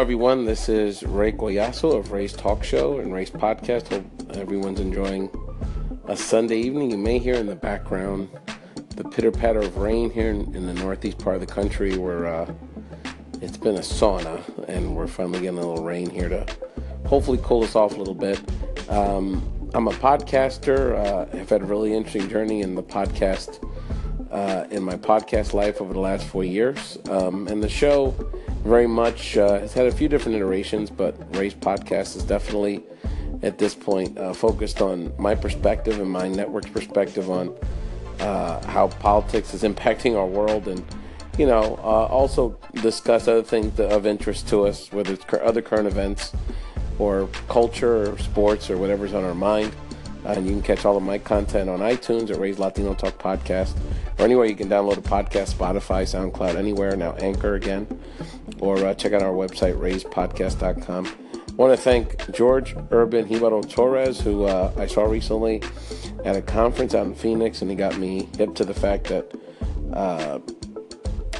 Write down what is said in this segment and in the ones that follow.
everyone. This is Ray Guayaso of Ray's Talk Show and Ray's Podcast. Hope everyone's enjoying a Sunday evening. You may hear in the background the pitter patter of rain here in, in, the northeast part of the country where uh, it's been a sauna and we're finally getting a little rain here to hopefully cool us off a little bit. Um, I'm a podcaster. Uh, I've had a really interesting journey in the podcast, uh, in my podcast life over the last four years. Um, and the show very much uh, has had a few different iterations, but Ray's podcast is definitely at this point uh, focused on my perspective and my network's perspective on uh, how politics is impacting our world and you know uh, also discuss other things of interest to us whether it's other current events or culture or sports or whatever's on our mind. And you can catch all of my content on itunes or Ray's latino talk podcast or anywhere you can download a podcast spotify soundcloud anywhere. Now anchor again. Or uh, check out our website rayspodcast.com I want to thank George Urban Hibaro Torres, who uh, I saw recently at a conference out in Phoenix, and he got me hip to the fact that uh,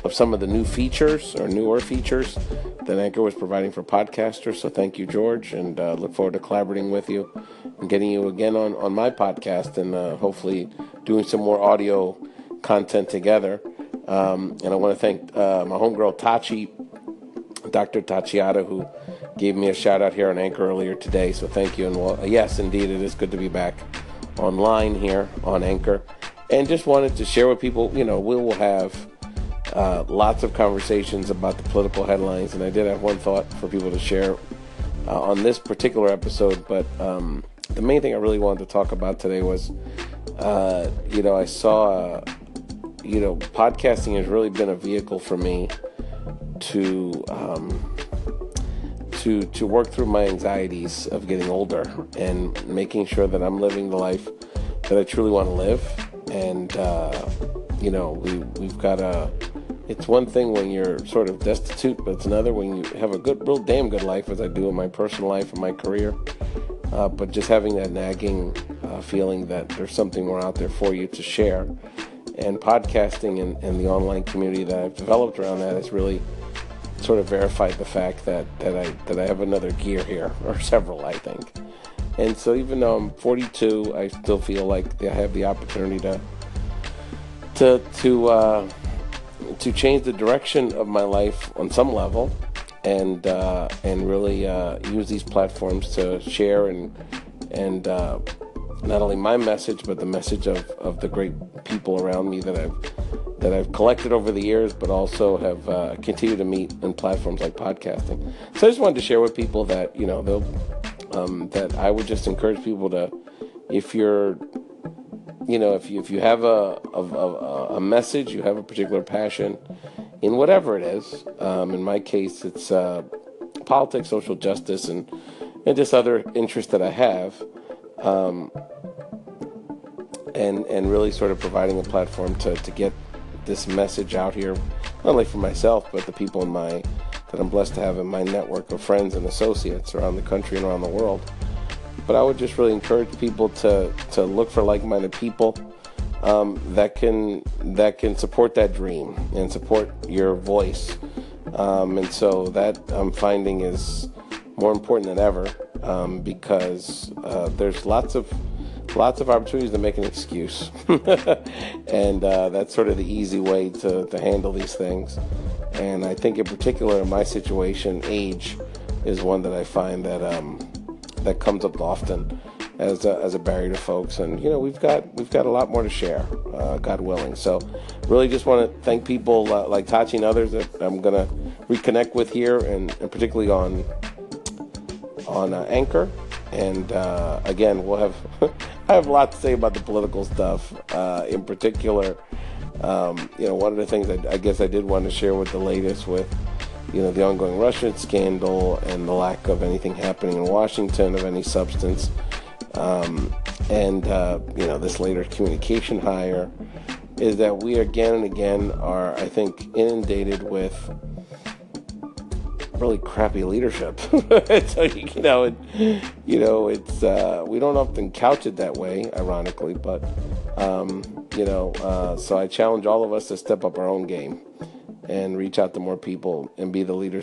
of some of the new features or newer features that Anchor was providing for podcasters. So thank you, George, and uh, look forward to collaborating with you and getting you again on, on my podcast and uh, hopefully doing some more audio content together. Um, and I want to thank uh, my homegirl Tachi, Dr. Tachiata, who gave me a shout out here on Anchor earlier today. So thank you. And well, yes, indeed, it is good to be back online here on Anchor. And just wanted to share with people, you know, we will have uh, lots of conversations about the political headlines. And I did have one thought for people to share uh, on this particular episode. But um, the main thing I really wanted to talk about today was, uh, you know, I saw, you know, podcasting has really been a vehicle for me to. Um, to to work through my anxieties of getting older and making sure that I'm living the life that I truly want to live. And uh, you know, we we've got a. It's one thing when you're sort of destitute, but it's another when you have a good, real damn good life, as I do in my personal life and my career. Uh, but just having that nagging uh, feeling that there's something more out there for you to share. And podcasting and, and the online community that I've developed around that has really sort of verified the fact that, that I that I have another gear here, or several, I think. And so even though I'm 42, I still feel like I have the opportunity to to to uh, to change the direction of my life on some level, and uh, and really uh, use these platforms to share and and uh, not only my message but the message of, of the great people around me that I've that I've collected over the years, but also have uh, continued to meet in platforms like podcasting. So I just wanted to share with people that you know um, that I would just encourage people to, if you're, you know, if you if you have a a, a, a message, you have a particular passion in whatever it is. Um, in my case, it's uh, politics, social justice, and and just other interests that I have. Um, and and really sort of providing a platform to, to get this message out here, not only for myself, but the people in my that I'm blessed to have in my network of friends and associates around the country and around the world. But I would just really encourage people to to look for like-minded people um, that can that can support that dream and support your voice. Um, and so that I'm finding is more important than ever um, because uh, there's lots of lots of opportunities to make an excuse. and uh, that's sort of the easy way to, to handle these things. And I think, in particular, in my situation, age is one that I find that um, that comes up often as a, as a barrier to folks. And you know, we've got we've got a lot more to share, uh, God willing. So, really, just want to thank people uh, like Tachi and others that I'm gonna reconnect with here, and, and particularly on on uh, Anchor. And uh, again, we'll have I have a lot to say about the political stuff. Uh, in particular, um, you know, one of the things I, I guess I did want to share with the latest with you know the ongoing Russian scandal and the lack of anything happening in Washington of any substance, um, and uh, you know this later communication hire is that we again and again are I think inundated with really crappy leadership. so you know, it, you know, it's uh, we don't often couch it that way, ironically, but um, you know, uh, so I challenge all of us to step up our own game and reach out to more people and be the leaders